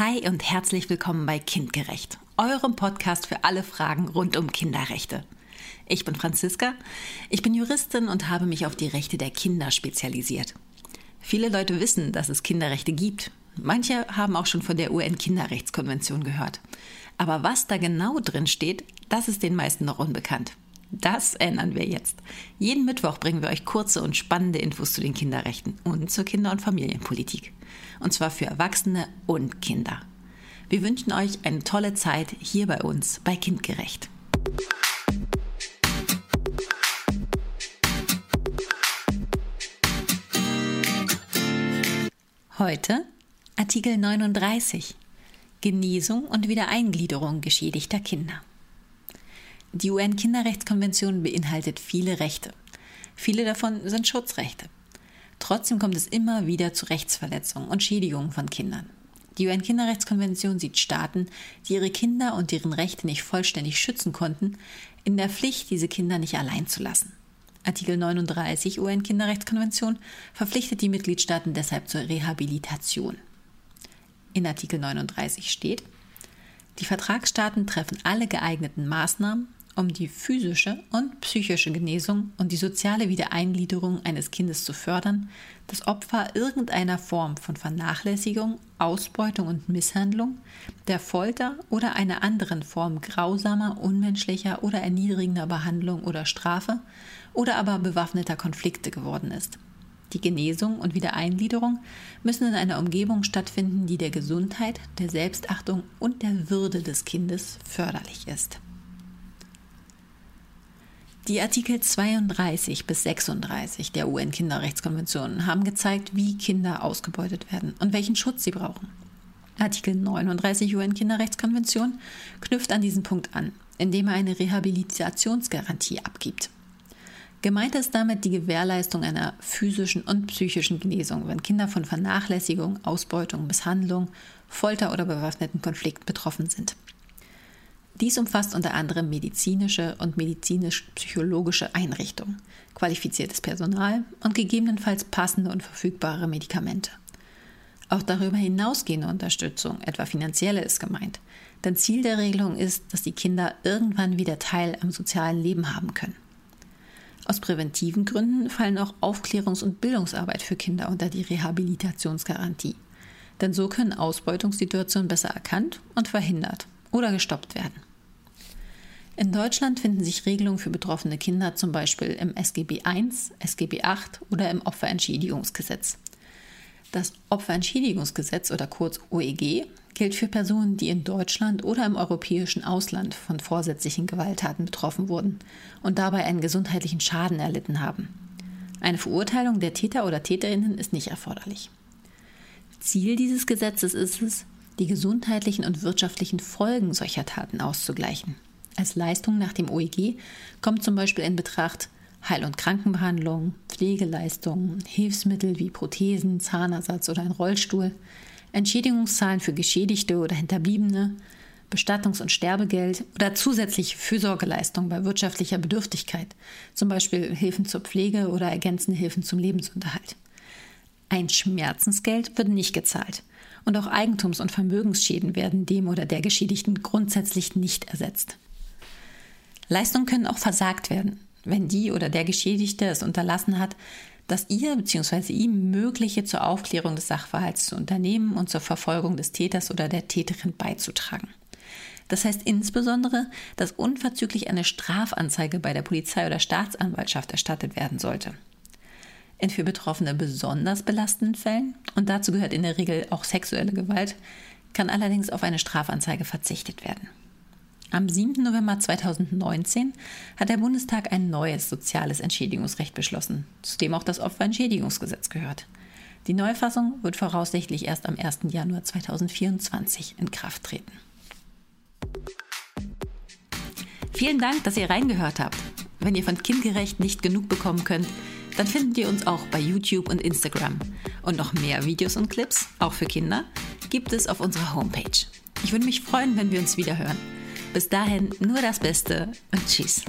Hi und herzlich willkommen bei Kindgerecht, eurem Podcast für alle Fragen rund um Kinderrechte. Ich bin Franziska, ich bin Juristin und habe mich auf die Rechte der Kinder spezialisiert. Viele Leute wissen, dass es Kinderrechte gibt. Manche haben auch schon von der UN-Kinderrechtskonvention gehört. Aber was da genau drin steht, das ist den meisten noch unbekannt. Das ändern wir jetzt. Jeden Mittwoch bringen wir euch kurze und spannende Infos zu den Kinderrechten und zur Kinder- und Familienpolitik. Und zwar für Erwachsene und Kinder. Wir wünschen euch eine tolle Zeit hier bei uns bei Kindgerecht. Heute Artikel 39 Genesung und Wiedereingliederung geschädigter Kinder. Die UN-Kinderrechtskonvention beinhaltet viele Rechte. Viele davon sind Schutzrechte. Trotzdem kommt es immer wieder zu Rechtsverletzungen und Schädigungen von Kindern. Die UN-Kinderrechtskonvention sieht Staaten, die ihre Kinder und deren Rechte nicht vollständig schützen konnten, in der Pflicht, diese Kinder nicht allein zu lassen. Artikel 39 UN-Kinderrechtskonvention verpflichtet die Mitgliedstaaten deshalb zur Rehabilitation. In Artikel 39 steht, die Vertragsstaaten treffen alle geeigneten Maßnahmen, um die physische und psychische Genesung und die soziale Wiedereingliederung eines Kindes zu fördern, das Opfer irgendeiner Form von Vernachlässigung, Ausbeutung und Misshandlung, der Folter oder einer anderen Form grausamer, unmenschlicher oder erniedrigender Behandlung oder Strafe oder aber bewaffneter Konflikte geworden ist. Die Genesung und Wiedereingliederung müssen in einer Umgebung stattfinden, die der Gesundheit, der Selbstachtung und der Würde des Kindes förderlich ist. Die Artikel 32 bis 36 der UN-Kinderrechtskonvention haben gezeigt, wie Kinder ausgebeutet werden und welchen Schutz sie brauchen. Artikel 39 UN-Kinderrechtskonvention knüpft an diesen Punkt an, indem er eine Rehabilitationsgarantie abgibt. Gemeint ist damit die Gewährleistung einer physischen und psychischen Genesung, wenn Kinder von Vernachlässigung, Ausbeutung, Misshandlung, Folter oder bewaffneten Konflikt betroffen sind. Dies umfasst unter anderem medizinische und medizinisch-psychologische Einrichtungen, qualifiziertes Personal und gegebenenfalls passende und verfügbare Medikamente. Auch darüber hinausgehende Unterstützung, etwa finanzielle, ist gemeint. Denn Ziel der Regelung ist, dass die Kinder irgendwann wieder Teil am sozialen Leben haben können. Aus präventiven Gründen fallen auch Aufklärungs- und Bildungsarbeit für Kinder unter die Rehabilitationsgarantie. Denn so können Ausbeutungssituationen besser erkannt und verhindert oder gestoppt werden. In Deutschland finden sich Regelungen für betroffene Kinder zum Beispiel im SGB I, SGB VIII oder im Opferentschädigungsgesetz. Das Opferentschädigungsgesetz oder kurz OEG gilt für Personen, die in Deutschland oder im europäischen Ausland von vorsätzlichen Gewalttaten betroffen wurden und dabei einen gesundheitlichen Schaden erlitten haben. Eine Verurteilung der Täter oder Täterinnen ist nicht erforderlich. Ziel dieses Gesetzes ist es, die gesundheitlichen und wirtschaftlichen Folgen solcher Taten auszugleichen. Als Leistung nach dem OEG kommt zum Beispiel in Betracht Heil- und Krankenbehandlung, Pflegeleistungen, Hilfsmittel wie Prothesen, Zahnersatz oder ein Rollstuhl, Entschädigungszahlen für Geschädigte oder Hinterbliebene, Bestattungs- und Sterbegeld oder zusätzliche Fürsorgeleistungen bei wirtschaftlicher Bedürftigkeit, zum Beispiel Hilfen zur Pflege oder ergänzende Hilfen zum Lebensunterhalt. Ein Schmerzensgeld wird nicht gezahlt und auch Eigentums- und Vermögensschäden werden dem oder der Geschädigten grundsätzlich nicht ersetzt. Leistungen können auch versagt werden, wenn die oder der Geschädigte es unterlassen hat, das ihr bzw. ihm Mögliche zur Aufklärung des Sachverhalts zu unternehmen und zur Verfolgung des Täters oder der Täterin beizutragen. Das heißt insbesondere, dass unverzüglich eine Strafanzeige bei der Polizei oder Staatsanwaltschaft erstattet werden sollte. In für Betroffene besonders belastenden Fällen, und dazu gehört in der Regel auch sexuelle Gewalt, kann allerdings auf eine Strafanzeige verzichtet werden. Am 7. November 2019 hat der Bundestag ein neues soziales Entschädigungsrecht beschlossen, zu dem auch das Opferentschädigungsgesetz gehört. Die Neufassung wird voraussichtlich erst am 1. Januar 2024 in Kraft treten. Vielen Dank, dass ihr reingehört habt. Wenn ihr von Kindgerecht nicht genug bekommen könnt, dann findet ihr uns auch bei YouTube und Instagram. Und noch mehr Videos und Clips, auch für Kinder, gibt es auf unserer Homepage. Ich würde mich freuen, wenn wir uns wieder hören. Bis dahin nur das Beste und tschüss.